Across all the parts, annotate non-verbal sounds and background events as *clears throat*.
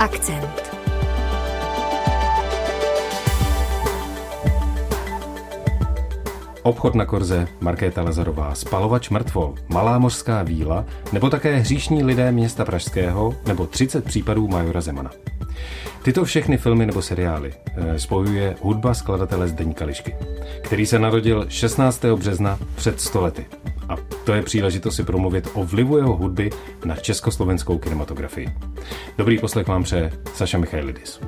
Akcent. Obchod na Korze, Markéta Lazarová, Spalovač mrtvol, Malá mořská víla, nebo také hříšní lidé města Pražského, nebo 30 případů Majora Zemana. Tyto všechny filmy nebo seriály eh, spojuje hudba skladatele Zdeňka Lišky, který se narodil 16. března před stolety. A to je příležitost si promluvit o vlivu jeho hudby na československou kinematografii. Dobrý poslech vám přeje Saša Michailidis.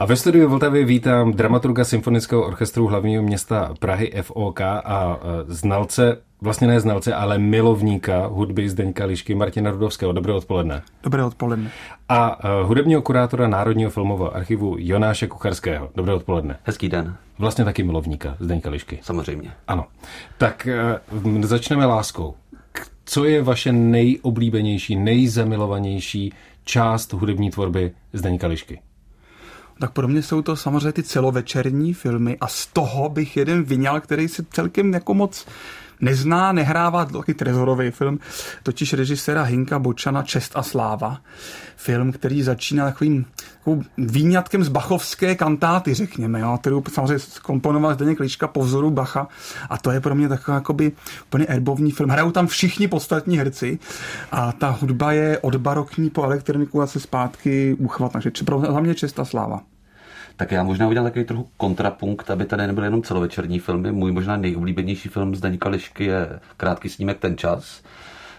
A ve studiu Vltavy vítám dramaturga Symfonického orchestru hlavního města Prahy FOK a e, znalce, vlastně ne znalce, ale milovníka hudby Zdeňka Lišky Martina Rudovského. Dobré odpoledne. Dobré odpoledne. A uh, hudebního kurátora Národního filmového archivu Jonáše Kucharského. Dobré odpoledne. Hezký den. Vlastně taky milovníka Zdeňka Lišky. Samozřejmě. Ano. Tak uh, začneme láskou. Co je vaše nejoblíbenější, nejzamilovanější část hudební tvorby Zdeňka Lišky? Tak pro mě jsou to samozřejmě ty celovečerní filmy a z toho bych jeden vyňal, který si celkem jako moc nezná, nehrává taky trezorový film, totiž režiséra Hinka Bočana Čest a sláva. Film, který začíná takovým takovou výňatkem z bachovské kantáty, řekněme, jo, kterou samozřejmě komponoval Zdeněk Liška po vzoru Bacha a to je pro mě takový jakoby úplně erbovní film. Hrajou tam všichni podstatní herci a ta hudba je od barokní po elektroniku a se zpátky uchvat, takže za mě čest a sláva. Tak já možná udělám takový trochu kontrapunkt, aby tady nebyly jenom celovečerní filmy. Můj možná nejoblíbenější film Zdeňka Lišky je Krátký snímek Ten čas,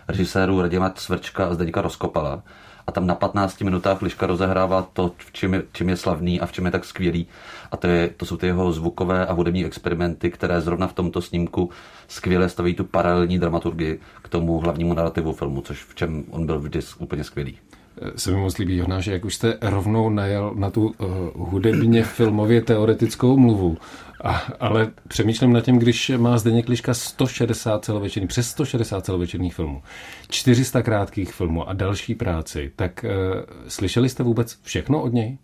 režiséru Radima Svrčka a Zdeňka Rozkopala. A tam na 15 minutách Liška rozehrává to, v čem je, čem je slavný a v čem je tak skvělý. A to, je, to jsou ty jeho zvukové a hudební experimenty, které zrovna v tomto snímku skvěle staví tu paralelní dramaturgii k tomu hlavnímu narrativu filmu, což v čem on byl vždy úplně skvělý se mi moc líbí, Joná, že jak už jste rovnou najel na tu uh, hudebně filmově teoretickou mluvu, a, ale přemýšlím nad tím, když má zde Liška 160 celovečerní, přes 160 celovečerních filmů, 400 krátkých filmů a další práci, tak uh, slyšeli jste vůbec všechno od něj?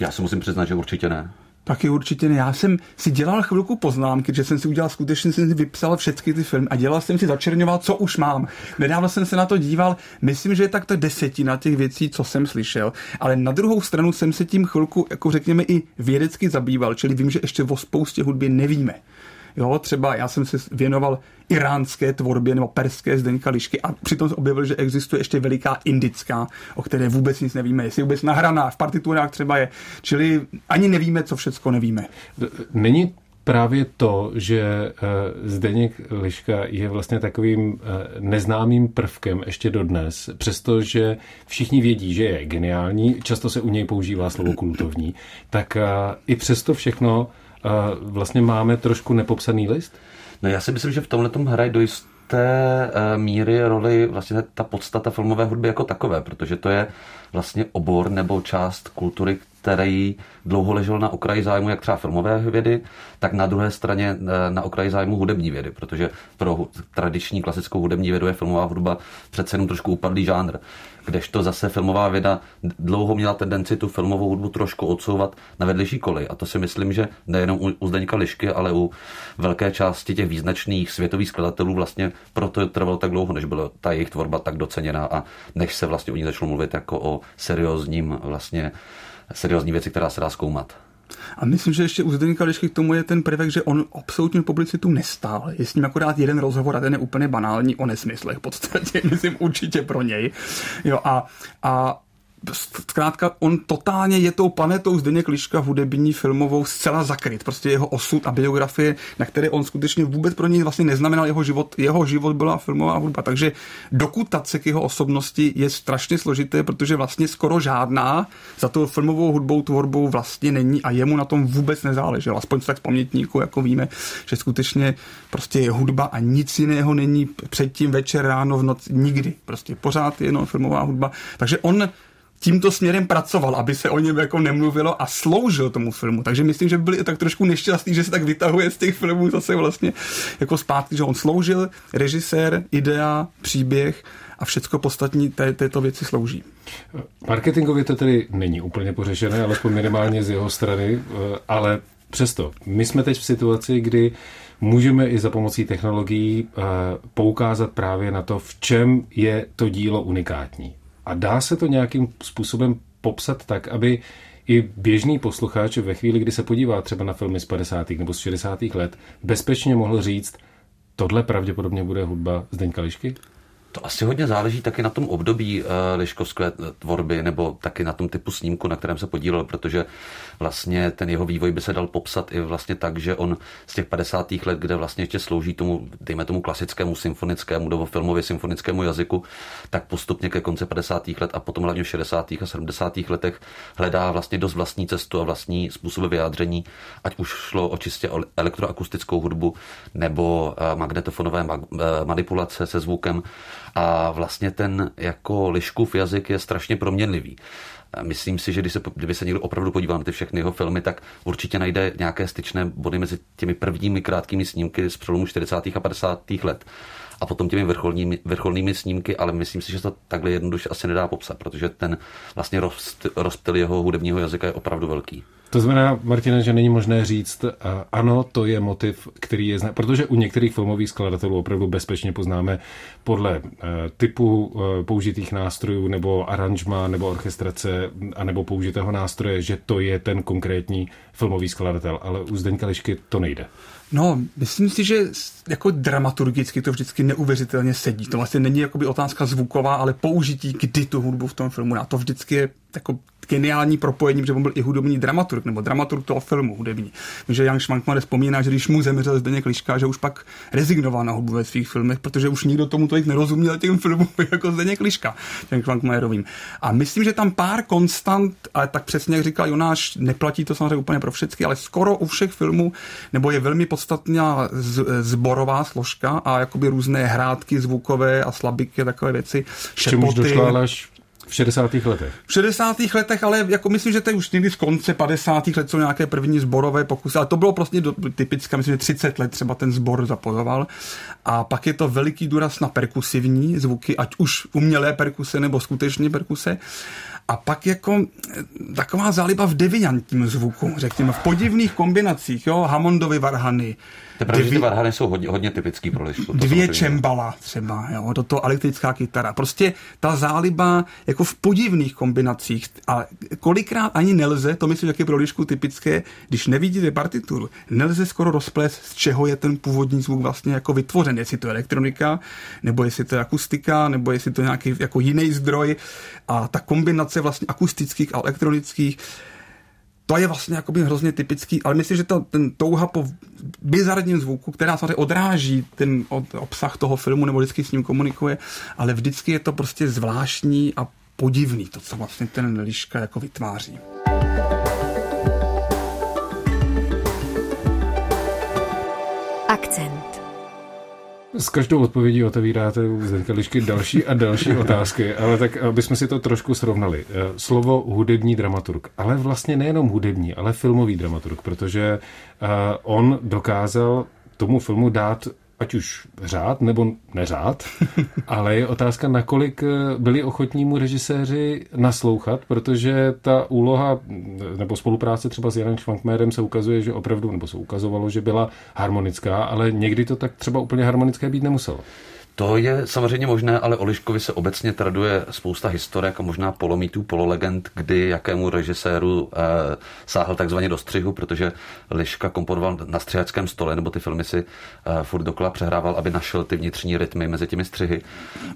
Já si musím přiznat, že určitě ne. Taky určitě ne. Já jsem si dělal chvilku poznámky, že jsem si udělal skutečně, jsem si vypsal všechny ty filmy a dělal jsem si začerňoval, co už mám. Nedávno jsem se na to díval, myslím, že je tak to desetina těch věcí, co jsem slyšel, ale na druhou stranu jsem se tím chvilku, jako řekněme, i vědecky zabýval, čili vím, že ještě o spoustě hudby nevíme. Jo, třeba já jsem se věnoval iránské tvorbě nebo perské Zdeňka Lišky a přitom se objevil, že existuje ještě veliká indická, o které vůbec nic nevíme, jestli vůbec nahraná, v partiturách třeba je. Čili ani nevíme, co všechno nevíme. Není právě to, že eh, Zdeněk Liška je vlastně takovým eh, neznámým prvkem ještě dodnes, přestože všichni vědí, že je geniální, často se u něj používá slovo kultovní, tak eh, i přesto všechno vlastně máme trošku nepopsaný list? No já si myslím, že v tomhle tom hraje do jisté eh, míry roli vlastně ta podstata filmové hudby jako takové, protože to je vlastně obor nebo část kultury, který dlouho ležel na okraji zájmu jak třeba filmové vědy, tak na druhé straně eh, na okraji zájmu hudební vědy, protože pro tradiční klasickou hudební vědu je filmová hudba přece jenom trošku upadlý žánr kdežto zase filmová věda dlouho měla tendenci tu filmovou hudbu trošku odsouvat na vedlejší kolej. A to si myslím, že nejenom u Zdeňka Lišky, ale u velké části těch význačných světových skladatelů vlastně proto trvalo tak dlouho, než byla ta jejich tvorba tak doceněná a než se vlastně o ní začalo mluvit jako o seriózním vlastně seriózní věci, která se dá zkoumat. A myslím, že ještě u Zdeňka Lišky k tomu je ten prvek, že on absolutně publicitu nestál. Je s ním akorát jeden rozhovor a ten je úplně banální o nesmyslech v podstatě, *laughs* myslím určitě pro něj. Jo, a, a zkrátka on totálně je tou planetou Zdeněk Liška hudební filmovou zcela zakryt. Prostě jeho osud a biografie, na které on skutečně vůbec pro něj vlastně neznamenal jeho život. Jeho život byla filmová hudba. Takže dokutace k jeho osobnosti je strašně složité, protože vlastně skoro žádná za tou filmovou hudbou tvorbou vlastně není a jemu na tom vůbec nezáleželo. Aspoň tak z pamětníku, jako víme, že skutečně prostě je hudba a nic jiného není předtím večer, ráno, v noci, nikdy. Prostě pořád je jenom filmová hudba. Takže on tímto směrem pracoval, aby se o něm jako nemluvilo a sloužil tomu filmu. Takže myslím, že by byli tak trošku nešťastní, že se tak vytahuje z těch filmů zase vlastně jako zpátky, že on sloužil, režisér, idea, příběh a všechno podstatní té, této věci slouží. Marketingově to tedy není úplně pořešené, alespoň minimálně z jeho strany, ale přesto, my jsme teď v situaci, kdy můžeme i za pomocí technologií uh, poukázat právě na to, v čem je to dílo unikátní. A dá se to nějakým způsobem popsat tak, aby i běžný posluchač ve chvíli, kdy se podívá třeba na filmy z 50. nebo z 60. let, bezpečně mohl říct, tohle pravděpodobně bude hudba Zdeňka Lišky? To asi hodně záleží taky na tom období uh, Liškovské tvorby nebo taky na tom typu snímku, na kterém se podílel, protože vlastně ten jeho vývoj by se dal popsat i vlastně tak, že on z těch 50. let, kde vlastně ještě slouží tomu, dejme tomu klasickému symfonickému nebo filmově symfonickému jazyku, tak postupně ke konci 50. let a potom hlavně v 60. a 70. letech hledá vlastně dost vlastní cestu a vlastní způsoby vyjádření, ať už šlo o čistě elektroakustickou hudbu nebo eh, magnetofonové eh, manipulace se zvukem a vlastně ten jako liškův jazyk je strašně proměnlivý. Myslím si, že když se, kdyby se někdo opravdu podíval na ty všechny jeho filmy, tak určitě najde nějaké styčné body mezi těmi prvními krátkými snímky z přelomu 40. a 50. let a potom těmi vrcholnými, vrcholnými snímky, ale myslím si, že to takhle jednoduše asi nedá popsat, protože ten vlastně rozptyl jeho hudebního jazyka je opravdu velký. To znamená, Martina, že není možné říct, ano, to je motiv, který je zná, protože u některých filmových skladatelů opravdu bezpečně poznáme podle eh, typu eh, použitých nástrojů nebo aranžma nebo orchestrace a nebo použitého nástroje, že to je ten konkrétní filmový skladatel, ale u Zdeňka Lišky to nejde. No, myslím si, že jako dramaturgicky to vždycky neuvěřitelně sedí. To vlastně není jakoby otázka zvuková, ale použití, kdy tu hudbu v tom filmu na to vždycky je jako geniální propojení, protože on byl i hudební dramaturg, nebo dramaturg toho filmu hudební. že Jan Švankmane vzpomíná, že když mu zemřel Zdeněk Liška, že už pak rezignoval na hudbu ve svých filmech, protože už nikdo tomu tolik nerozuměl těm filmům *laughs* jako Zdeněk Liška, Jan Švankmanerovým. A myslím, že tam pár konstant, ale tak přesně jak říkal Jonáš, neplatí to samozřejmě úplně pro všechny, ale skoro u všech filmů, nebo je velmi podstatná zborová složka a jakoby různé hrátky zvukové a slabiky a takové věci. Šepoty. došla až v 60. letech. V 60. letech, ale jako myslím, že to je už někdy z konce 50. let jsou nějaké první zborové pokusy, ale to bylo prostě do, typické, myslím, že 30 let třeba ten zbor zapojoval. A pak je to veliký důraz na perkusivní zvuky, ať už umělé perkuse nebo skutečné perkuse. A pak jako eh, taková záliba v deviantním zvuku, řekněme, v podivných kombinacích, jo, Hammondovy varhany. To pravda, ty varhany jsou hodně, hodně typický pro lišku. Dvě čembala třeba, jo, do toho elektrická kytara. Prostě ta záliba jako v podivných kombinacích. A kolikrát ani nelze, to myslím, jak je pro lišku typické, když nevidíte partituru, nelze skoro rozplést, z čeho je ten původní zvuk vlastně jako vytvořen. Jestli to je elektronika, nebo jestli to je akustika, nebo jestli to je nějaký jako jiný zdroj. A ta kombinace vlastně akustických a elektronických to je vlastně jakoby hrozně typický, ale myslím, že to, ten touha po bizarním zvuku, která samozřejmě odráží ten od, obsah toho filmu nebo vždycky s ním komunikuje, ale vždycky je to prostě zvláštní a podivný, to, co vlastně ten liška jako vytváří. S každou odpovědí otevíráte u Zdeňka další a další otázky, ale tak abychom si to trošku srovnali. Eh, slovo hudební dramaturg, ale vlastně nejenom hudební, ale filmový dramaturg, protože eh, on dokázal tomu filmu dát ať už řád nebo neřád, *laughs* ale je otázka, nakolik eh, byli ochotní mu režiséři naslouchat, protože ta úloha nebo spolupráce třeba s Janem Švankmérem se ukazuje, že opravdu, nebo se ukazovalo, že byla harmonická, ale někdy to tak třeba úplně harmonické být nemuselo. To je samozřejmě možné, ale o Liškovi se obecně traduje spousta historek a možná polomítů, pololegend, kdy jakému režiséru e, sáhl takzvaně do střihu, protože Liška komponoval na střihačském stole, nebo ty filmy si e, furt dokola přehrával, aby našel ty vnitřní rytmy mezi těmi střihy.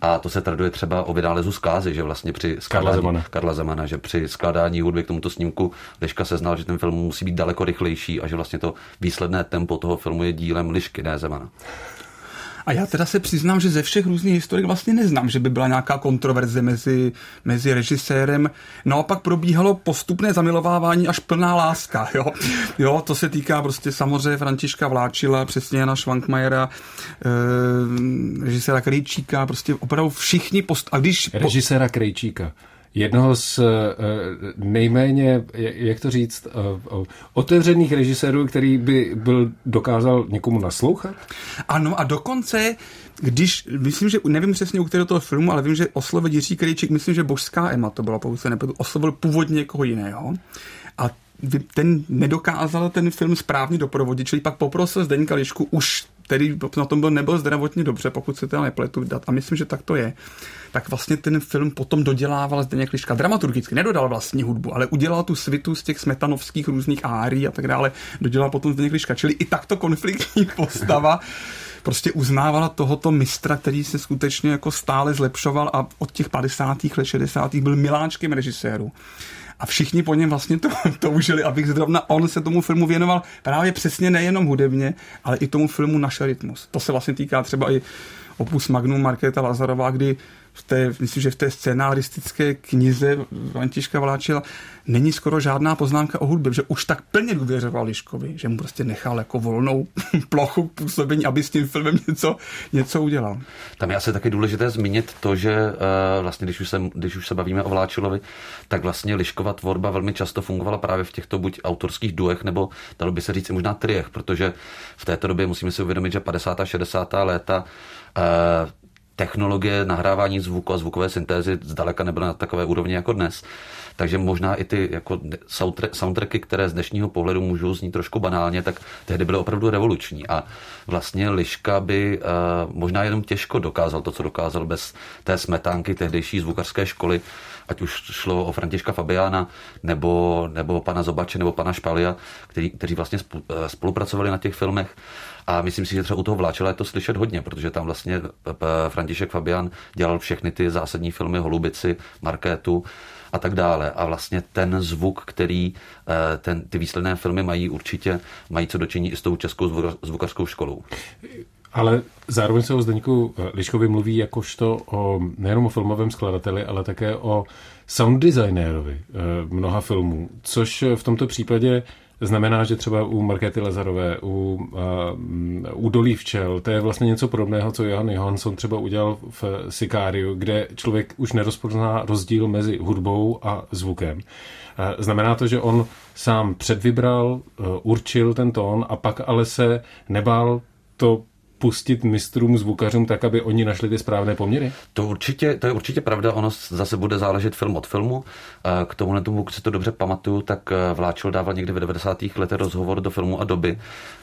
A to se traduje třeba o vynálezu zkázy, že vlastně při skládání, Karla Zemana. Karla Zemana, že při skládání hudby k tomuto snímku Liška se znal, že ten film musí být daleko rychlejší a že vlastně to výsledné tempo toho filmu je dílem Lišky, ne Zemana. A já teda se přiznám, že ze všech různých historik vlastně neznám, že by byla nějaká kontroverze mezi, mezi režisérem. Naopak probíhalo postupné zamilovávání až plná láska. Jo? jo, to se týká prostě samozřejmě Františka Vláčila, přesně Jana Švankmajera, e, režiséra Krejčíka, prostě opravdu všichni post... A když... Režiséra Krejčíka jednoho z eh, nejméně, jak to říct, eh, otevřených režisérů, který by byl dokázal někomu naslouchat? Ano a dokonce, když, myslím, že nevím přesně u kterého toho filmu, ale vím, že oslovil Jiří Krejčík, myslím, že Božská Ema to byla pouze, nepadu, oslovil původně někoho jiného. Ten nedokázal ten film správně doprovodit, čili pak poprosil Zdeňka Lišku už který na tom byl, nebyl zdravotně dobře, pokud se teda nepletu dát. A myslím, že tak to je. Tak vlastně ten film potom dodělával Zdeněk Liška dramaturgicky. Nedodal vlastní hudbu, ale udělal tu svitu z těch smetanovských různých árií a tak dále. Dodělal potom Zdeněk Liška. Čili i takto konfliktní *laughs* postava prostě uznávala tohoto mistra, který se skutečně jako stále zlepšoval a od těch 50. let, 60. byl miláčkem režiséru a všichni po něm vlastně to *laughs* toužili, abych zrovna on se tomu filmu věnoval právě přesně nejenom hudebně, ale i tomu filmu Naše rytmus. To se vlastně týká třeba i opus Magnum Markéta Lazarová, kdy v té, myslím, že v té scénaristické knize Vantiška Vláčila není skoro žádná poznámka o hudbě, že už tak plně důvěřoval Liškovi, že mu prostě nechal jako volnou *laughs* plochu působení, aby s tím filmem něco, něco udělal. Tam je asi taky důležité zmínit to, že uh, vlastně, když už, se, když už se bavíme o Vláčilovi, tak vlastně Liškova tvorba velmi často fungovala právě v těchto buď autorských duech, nebo dalo by se říct možná triech, protože v této době musíme si uvědomit, že 50. a 60. léta uh, technologie nahrávání zvuku a zvukové syntézy zdaleka nebyly na takové úrovni jako dnes. Takže možná i ty jako soundtracky, které z dnešního pohledu můžou znít trošku banálně, tak tehdy byly opravdu revoluční. A vlastně Liška by uh, možná jenom těžko dokázal to, co dokázal bez té smetánky tehdejší zvukařské školy, ať už šlo o Františka Fabiána, nebo, nebo pana Zobače, nebo pana Špalia, který, kteří vlastně eh, spolupracovali na těch filmech. A myslím si, že třeba u toho Vláčela je to slyšet hodně, protože tam vlastně eh, František Fabian dělal všechny ty zásadní filmy Holubici, Markétu a tak dále. A vlastně ten zvuk, který eh, ten, ty výsledné filmy mají určitě, mají co dočinit i s tou českou zvukařskou školou. Ale zároveň se o Zdeňku Liškovi mluví jakožto o, nejenom o filmovém skladateli, ale také o sound designérovi eh, mnoha filmů, což v tomto případě znamená, že třeba u Markety Lazarové, u, uh, u Dolí včel, to je vlastně něco podobného, co Johan Johansson třeba udělal v Sikáriu, kde člověk už nerozpozná rozdíl mezi hudbou a zvukem. Znamená to, že on sám předvybral, určil ten tón a pak ale se nebál to pustit mistrům zvukařům tak, aby oni našli ty správné poměry? To, určitě, to je určitě pravda, ono zase bude záležet film od filmu. K tomu tomu, pokud si to dobře pamatuju, tak eh, Vláčil dával někdy v 90. letech rozhovor do filmu a doby,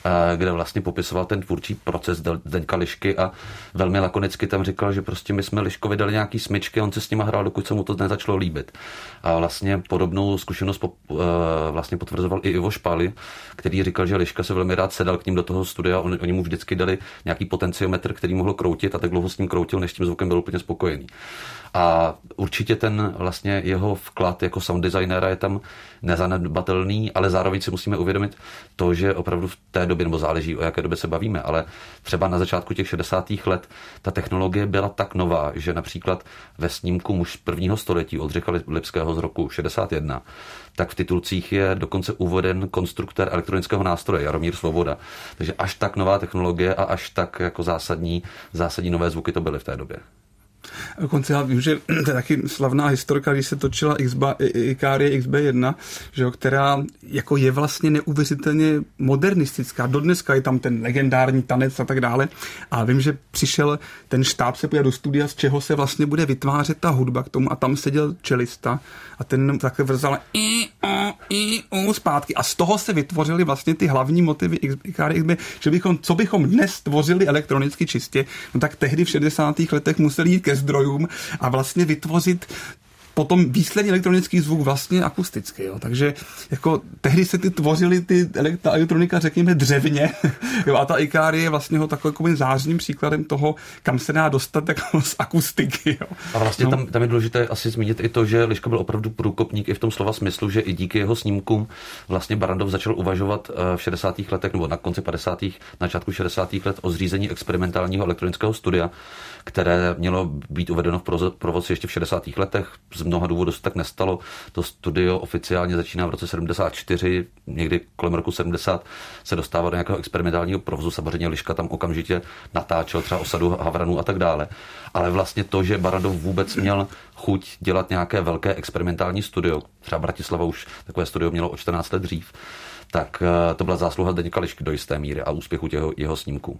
eh, kde vlastně popisoval ten tvůrčí proces Zdeňka Lišky a velmi lakonicky tam říkal, že prostě my jsme Liškovi dali nějaký smyčky, on se s nima hrál, dokud se mu to nezačalo líbit. A vlastně podobnou zkušenost po, eh, vlastně potvrzoval i Ivo Špály, který říkal, že Liška se velmi rád sedal k ním do toho studia, on, oni mu vždycky dali nějaký potenciometr, který mohl kroutit a tak dlouho s ním kroutil, než tím zvukem byl úplně spokojený. A určitě ten vlastně jeho vklad jako sound designera je tam nezanedbatelný, ale zároveň si musíme uvědomit to, že opravdu v té době, nebo záleží o jaké době se bavíme, ale třeba na začátku těch 60. let ta technologie byla tak nová, že například ve snímku muž prvního století Oldřicha Lipského z roku 61 tak v titulcích je dokonce uveden konstruktor elektronického nástroje Jaromír Svoboda. Takže až tak nová technologie a až tak jako zásadní, zásadní nové zvuky to byly v té době. Dokonce já vím, že *clears throat* to je taky slavná historka, když se točila XBA, Ikarie XB1, že jo, která jako je vlastně neuvěřitelně modernistická. Dodneska je tam ten legendární tanec a tak dále. A vím, že přišel ten štáb se do studia, z čeho se vlastně bude vytvářet ta hudba k tomu a tam seděl čelista a ten takhle vrzal i, o, i, o, zpátky a z toho se vytvořily vlastně ty hlavní motivy Ikarie XB, že bychom, co bychom dnes tvořili elektronicky čistě, no tak tehdy v 60. letech museli jít ke zdrojům a vlastně vytvořit potom výsledný elektronický zvuk vlastně akusticky. Jo. Takže jako tehdy se ty tvořily ty ta elektronika, řekněme, dřevně. *laughs* jo, a ta Ikari je vlastně ho takovým zářným příkladem toho, kam se dá dostat jako *laughs* z akustiky. Jo. A vlastně no. tam, tam, je důležité asi zmínit i to, že Liška byl opravdu průkopník i v tom slova smyslu, že i díky jeho snímkům vlastně Barandov začal uvažovat eh, v 60. letech nebo na konci 50. na začátku 60. let o zřízení experimentálního elektronického studia, které mělo být uvedeno v provoz ještě v 60. letech. Z mnoha důvodů se tak nestalo. To studio oficiálně začíná v roce 74, někdy kolem roku 70 se dostává do nějakého experimentálního provozu. Samozřejmě Liška tam okamžitě natáčel třeba osadu Havranů a tak dále. Ale vlastně to, že Barandov vůbec měl chuť dělat nějaké velké experimentální studio, třeba Bratislava už takové studio mělo o 14 let dřív, tak eh, to byla zásluha Deníka Lišky do jisté míry a úspěchu těho, jeho snímků.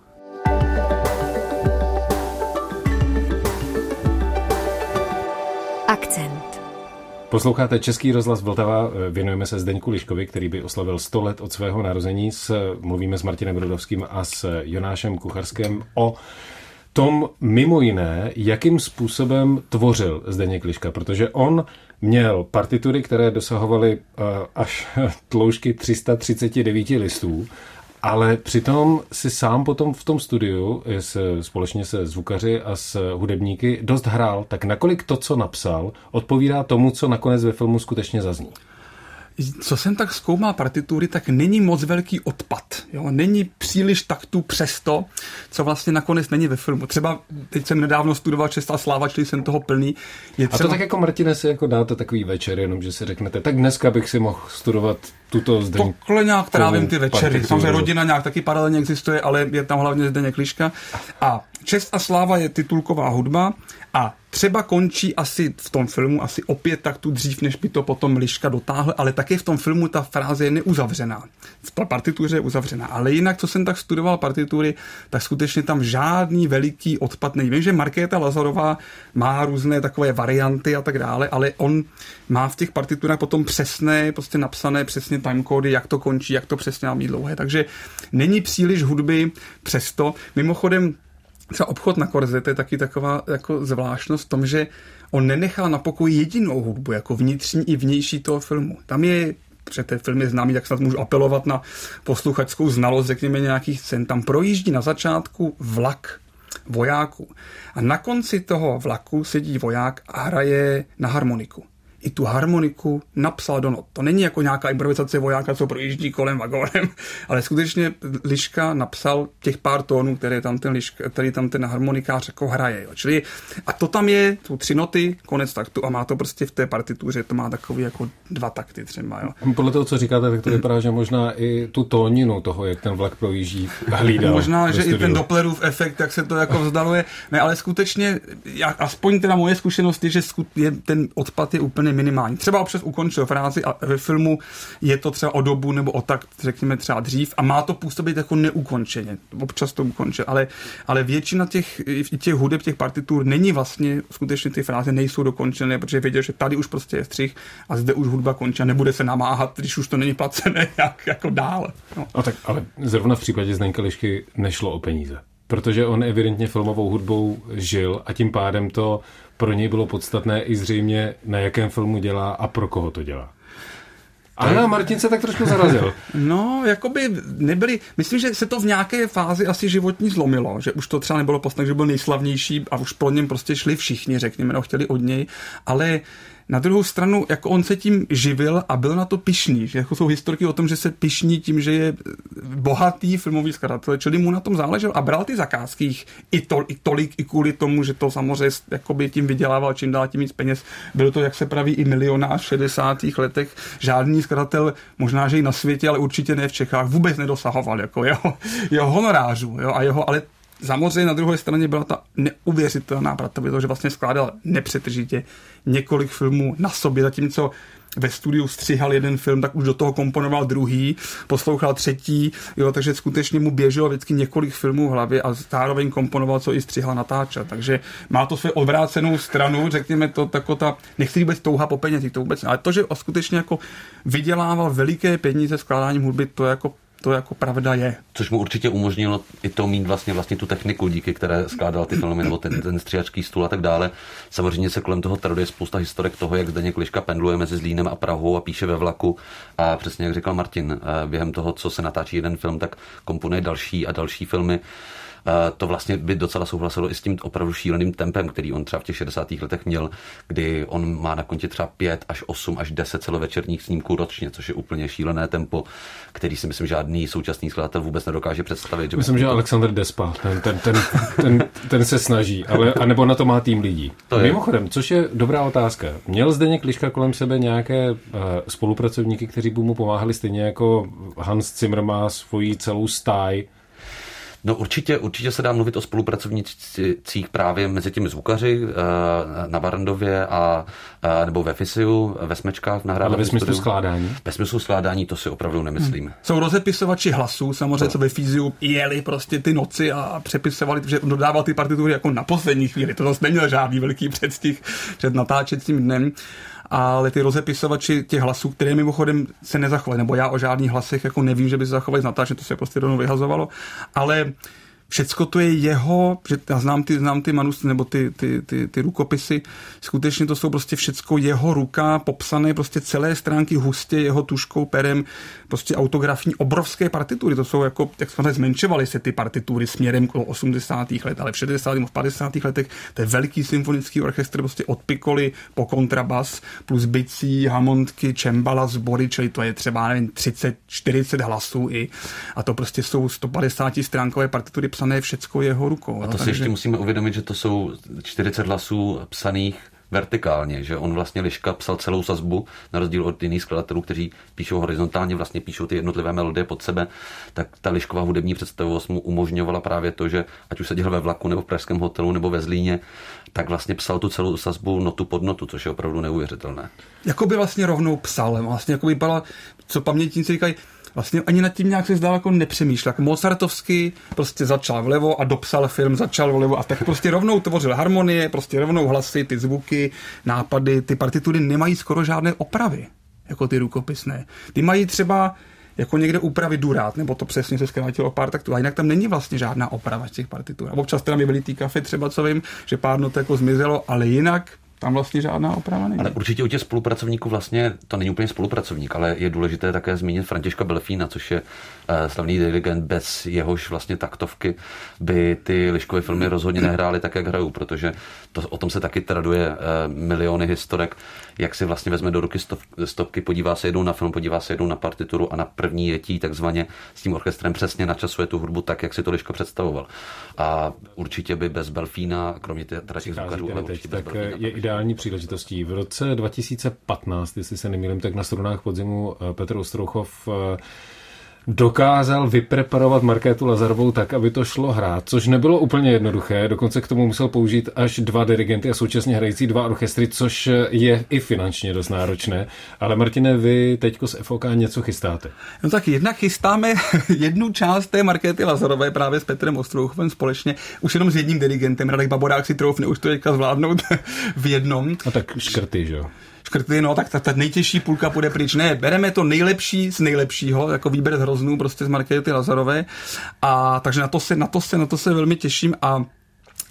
Akcent. Posloucháte Český rozhlas Vltava, věnujeme se Zdeňku Liškovi, který by oslavil 100 let od svého narození. S, mluvíme s Martinem Brodovským a s Jonášem Kucharskem o tom mimo jiné, jakým způsobem tvořil Zdeněk Liška, protože on měl partitury, které dosahovaly až *laughs* tloušky 339 listů, ale přitom si sám potom v tom studiu s, společně se zvukaři a s hudebníky dost hrál, tak nakolik to, co napsal, odpovídá tomu, co nakonec ve filmu skutečně zazní? Co jsem tak zkoumal partitury, tak není moc velký odpad. Jo? Není příliš taktu přesto, co vlastně nakonec není ve filmu. Třeba teď jsem nedávno studoval Čestá sláva, čili jsem toho plný. Je třeba... A to tak jako Martine si jako dáte takový večer, jenom že si řeknete, tak dneska bych si mohl studovat tuto zde. Takhle nějak trávím ty večery. Samozřejmě rodina nějak taky paralelně existuje, ale je tam hlavně zde Kliška. A Čest a sláva je titulková hudba a třeba končí asi v tom filmu asi opět tak tu dřív, než by to potom Liška dotáhl, ale taky v tom filmu ta fráze je neuzavřená. V partituře je uzavřená. Ale jinak, co jsem tak studoval partitury, tak skutečně tam žádný veliký odpad není. Vím, že Markéta Lazarová má různé takové varianty a tak dále, ale on má v těch partiturách potom přesné, prostě napsané přesně timecody, jak to končí, jak to přesně má být dlouhé. Takže není příliš hudby přesto. Mimochodem, třeba obchod na Korzete je taky taková jako zvláštnost v tom, že on nenechá na pokoji jedinou hudbu, jako vnitřní i vnější toho filmu. Tam je protože film je známý, tak snad můžu apelovat na posluchačskou znalost, řekněme nějakých scén. Tam projíždí na začátku vlak vojáků. A na konci toho vlaku sedí voják a hraje na harmoniku i tu harmoniku napsal do not. To není jako nějaká improvizace vojáka, co projíždí kolem vagónem, *laughs* ale skutečně Liška napsal těch pár tónů, které tam ten, liška, který tam ten harmonikář jako hraje. Jo. Čili, a to tam je, jsou tři noty, konec taktu a má to prostě v té partituře, to má takový jako dva takty třeba. Jo. Podle toho, co říkáte, tak to vypadá, že možná i tu tóninu toho, jak ten vlak projíždí, hlídal. možná, že studiu. i ten Dopplerův efekt, jak se to jako vzdaluje. Ne, ale skutečně, aspoň teda moje zkušenost je, že je, ten odpad je úplně minimální. Třeba občas ukončil frázi a ve filmu je to třeba o dobu nebo o tak, řekněme třeba dřív a má to působit jako neukončeně. Občas to ukončil, ale, ale většina těch, těch hudeb, těch partitur není vlastně, skutečně ty fráze nejsou dokončené, protože věděl, že tady už prostě je střih a zde už hudba končí a nebude se namáhat, když už to není placené, *laughs* jak, jako dál. No. no tak, ale zrovna v případě Zdenka Lišky nešlo o peníze protože on evidentně filmovou hudbou žil a tím pádem to pro něj bylo podstatné i zřejmě, na jakém filmu dělá a pro koho to dělá. Ale na Martin se tak trošku zarazil. *laughs* No, jakoby nebyli, myslím, že se to v nějaké fázi asi životní zlomilo, že už to třeba nebylo posledně, že byl nejslavnější a už po něm prostě šli všichni, řekněme, no, chtěli od něj, ale na druhou stranu, jako on se tím živil a byl na to pišný, že jako jsou historky o tom, že se pišní tím, že je bohatý filmový skladatel, čili mu na tom záležel a bral ty zakázky i, to, i tolik, i kvůli tomu, že to samozřejmě jakoby tím vydělával čím dál tím víc peněz. Byl to, jak se praví, i milionář v 60. letech. Žádný skladatel, možná, že i na světě, ale určitě ne v Čechách, vůbec nedosahoval jako jeho, jeho honorářů. Jo, a jeho, ale Samozřejmě na druhé straně byla ta neuvěřitelná to, že vlastně skládal nepřetržitě několik filmů na sobě, zatímco ve studiu střihal jeden film, tak už do toho komponoval druhý, poslouchal třetí, jo, takže skutečně mu běželo vždycky několik filmů v hlavě a zároveň komponoval, co i střihal natáčet. Takže má to své odvrácenou stranu, řekněme to, tako ta, nechci vůbec touha po penězích, to vůbec, ale to, že skutečně jako vydělával veliké peníze skládáním hudby, to je jako to jako pravda je. Což mu určitě umožnilo i to mít vlastně, vlastně tu techniku, díky které skládal ty filmy, nebo ten, ten stříhačský stůl a tak dále. Samozřejmě se kolem toho traduje spousta historek toho, jak Zdeněk Liška pendluje mezi Zlínem a Prahou a píše ve vlaku. A přesně jak říkal Martin, eh, během toho, co se natáčí jeden film, tak komponuje další a další filmy to vlastně by docela souhlasilo i s tím opravdu šíleným tempem, který on třeba v těch 60. letech měl, kdy on má na kontě třeba 5 až 8 až 10 celovečerních snímků ročně, což je úplně šílené tempo, který si myslím žádný současný skladatel vůbec nedokáže představit. Že myslím, že to... Alexander Despa, ten, ten, ten, ten, ten, se snaží, ale anebo na to má tým lidí. To Mimochodem, což je dobrá otázka. Měl zde někliška kolem sebe nějaké uh, spolupracovníky, kteří by mu pomáhali stejně jako Hans Zimmer má svoji celou stáj No určitě, určitě se dá mluvit o spolupracovnicích právě mezi těmi zvukaři eh, na Barandově a nebo ve Fisiu, ve Smečkách v Ale ve smyslu skládání? Ve smyslu skládání to si opravdu nemyslím. Hmm. Jsou rozepisovači hlasů, samozřejmě, no. co ve Fisiu jeli prostě ty noci a přepisovali, že dodával ty partitury jako na poslední chvíli. To zase neměl žádný velký předstih před natáčecím dnem. Ale ty rozepisovači těch hlasů, které mimochodem se nezachovaly, nebo já o žádných hlasech jako nevím, že by se zachovali z natáčení, to se prostě rovnou vyhazovalo, ale všecko to je jeho, že já znám ty, znám ty manus, nebo ty, ty, ty, ty rukopisy, skutečně to jsou prostě všecko jeho ruka, popsané prostě celé stránky hustě jeho tuškou, perem, prostě autografní obrovské partitury, to jsou jako, jak jsme zmenšovaly se ty partitury směrem k 80. let, ale v 60. a v 50. letech to je velký symfonický orchestr prostě od Piccoli po kontrabas plus bicí, hamontky, čembala, sbory, čili to je třeba, nevím, 30, 40 hlasů i a to prostě jsou 150 stránkové partitury psané všecko jeho rukou. A to no, si takže... ještě musíme uvědomit, že to jsou 40 hlasů psaných vertikálně, že on vlastně Liška psal celou sazbu, na rozdíl od jiných skladatelů, kteří píšou horizontálně, vlastně píšou ty jednotlivé melodie pod sebe, tak ta Lišková hudební představovost mu umožňovala právě to, že ať už seděl ve vlaku nebo v pražském hotelu nebo ve Zlíně, tak vlastně psal tu celou sazbu notu pod notu, což je opravdu neuvěřitelné. Jako by vlastně rovnou psal, vlastně jako by byla, co pamětníci říkají, vlastně ani nad tím nějak se zdál jako nepřemýšlel. Jako Mozartovský prostě začal vlevo a dopsal film, začal vlevo a tak prostě rovnou tvořil harmonie, prostě rovnou hlasy, ty zvuky, nápady, ty partitury nemají skoro žádné opravy, jako ty rukopisné. Ty mají třeba jako někde úpravy durát, nebo to přesně se zkrátilo pár taktů. A jinak tam není vlastně žádná oprava z těch partitur. A občas teda mi byly ty kafe třeba, co vím, že pár not jako zmizelo, ale jinak tam vlastně žádná oprava není. Ale určitě u těch spolupracovníků vlastně to není úplně spolupracovník, ale je důležité také zmínit Františka Belfína, což je uh, slavný dirigent, bez jehož vlastně taktovky by ty Liškové filmy rozhodně nehrály tak, jak hrajou, protože to, o tom se taky traduje uh, miliony historek, jak si vlastně vezme do ruky stop, stopky, podívá se jednou na film, podívá se jednou na partituru a na první jetí takzvaně s tím orchestrem přesně načasuje tu hudbu tak, jak si to Liško představoval. A určitě by bez Belfína, kromě těch zvukařů, ale určitě bez tak je ideální příležitostí. V roce 2015, jestli se nemýlím, tak na strunách podzimu eh, Petr Ostrouchov eh, dokázal vypreparovat Markétu Lazarovou tak, aby to šlo hrát, což nebylo úplně jednoduché, dokonce k tomu musel použít až dva dirigenty a současně hrající dva orchestry, což je i finančně dost náročné. Ale Martine, vy teďko z FOK něco chystáte. No tak jednak chystáme *laughs* jednu část té Markéty Lazarové právě s Petrem Ostrouchovem společně, už jenom s jedním dirigentem. Radek Baborák si troufne už to teďka zvládnout *laughs* v jednom. No tak škrty, že jo? Škrty, no tak ta, ta nejtěžší půlka půjde pryč. Ne, bereme to nejlepší z nejlepšího, jako výběr z hroznů prostě z Markety Lazarové. A takže na to se, na to se, na to se velmi těším a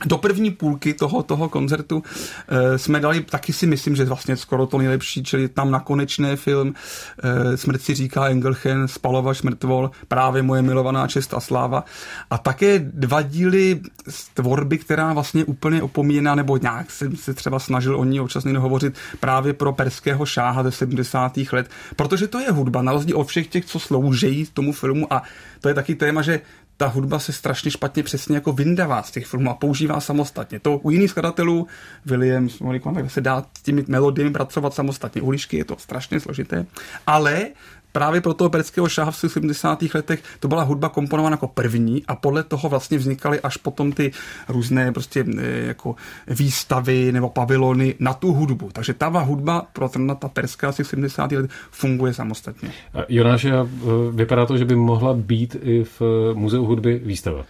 do první půlky toho, toho koncertu e, jsme dali, taky si myslím, že vlastně skoro to nejlepší, čili tam na konečné film e, Smrt si říká Engelchen, Spalovač mrtvol, právě moje milovaná čest a sláva. A také dva díly z tvorby, která vlastně úplně opomíná, nebo nějak jsem se třeba snažil o ní občas hovořit právě pro perského šáha ze 70. let, protože to je hudba, na rozdíl od všech těch, co sloužejí tomu filmu a to je taky téma, že ta hudba se strašně špatně přesně jako vyndává z těch filmů a používá samostatně. To u jiných skladatelů, Williams, tak se dá s těmi melodiemi pracovat samostatně. U Lišky je to strašně složité, ale právě pro toho perského šáha v 70. letech to byla hudba komponovaná jako první a podle toho vlastně vznikaly až potom ty různé prostě e, jako výstavy nebo pavilony na tu hudbu. Takže ta hudba pro ta perská z 70. let funguje samostatně. Jonáš, vypadá to, že by mohla být i v e, Muzeu hudby výstava.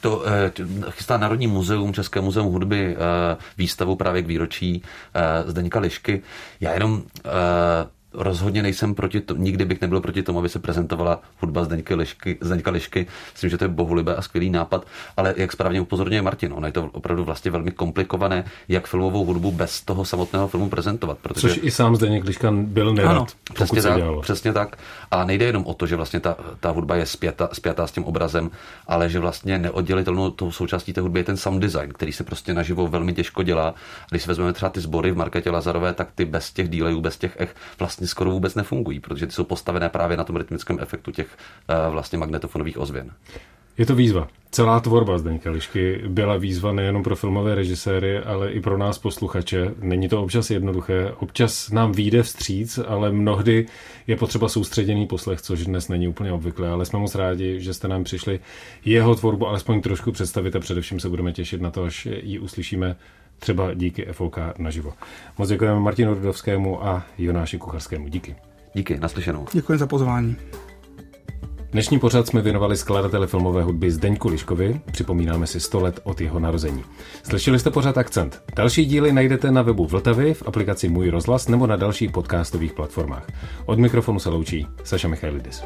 To eh, chystá Národní muzeum, České muzeum hudby, eh, výstavu právě k výročí eh, Zdeňka Lišky. Já jenom eh, rozhodně nejsem proti tomu, nikdy bych nebyl proti tomu, aby se prezentovala hudba Zdeňky Lišky, Zdeňka Lišky. Myslím, že to je bohulibé a skvělý nápad, ale jak správně upozorňuje Martin, ono je to opravdu vlastně velmi komplikované, jak filmovou hudbu bez toho samotného filmu prezentovat. Protože... Což i sám Zdeněk Liška byl nerad, ano, přesně tak, dělalo. přesně tak. A nejde jenom o to, že vlastně ta, ta hudba je spjata, spjatá s tím obrazem, ale že vlastně neoddělitelnou tou součástí té hudby je ten sound design, který se prostě naživo velmi těžko dělá. Když si vezmeme třeba ty sbory v Marketě Lazarové, tak ty bez těch dílejů, bez těch ech vlastně skoro vůbec nefungují, protože ty jsou postavené právě na tom rytmickém efektu těch uh, vlastně magnetofonových ozvěn. Je to výzva. Celá tvorba Zdeňka Lišky byla výzva nejenom pro filmové režiséry, ale i pro nás posluchače. Není to občas jednoduché, občas nám vyjde vstříc, ale mnohdy je potřeba soustředěný poslech, což dnes není úplně obvyklé, ale jsme moc rádi, že jste nám přišli jeho tvorbu alespoň trošku představit a především se budeme těšit na to, až ji uslyšíme třeba díky FOK naživo. Moc děkujeme Martinu Rudovskému a Jonáši Kucharskému. Díky. Díky, naslyšenou. Děkuji za pozvání. Dnešní pořad jsme věnovali skladateli filmové hudby Zdeňku Liškovi. Připomínáme si 100 let od jeho narození. Slyšeli jste pořád Akcent. Další díly najdete na webu Vltavy, v aplikaci Můj rozhlas nebo na dalších podcastových platformách. Od mikrofonu se loučí Saša Michailidis.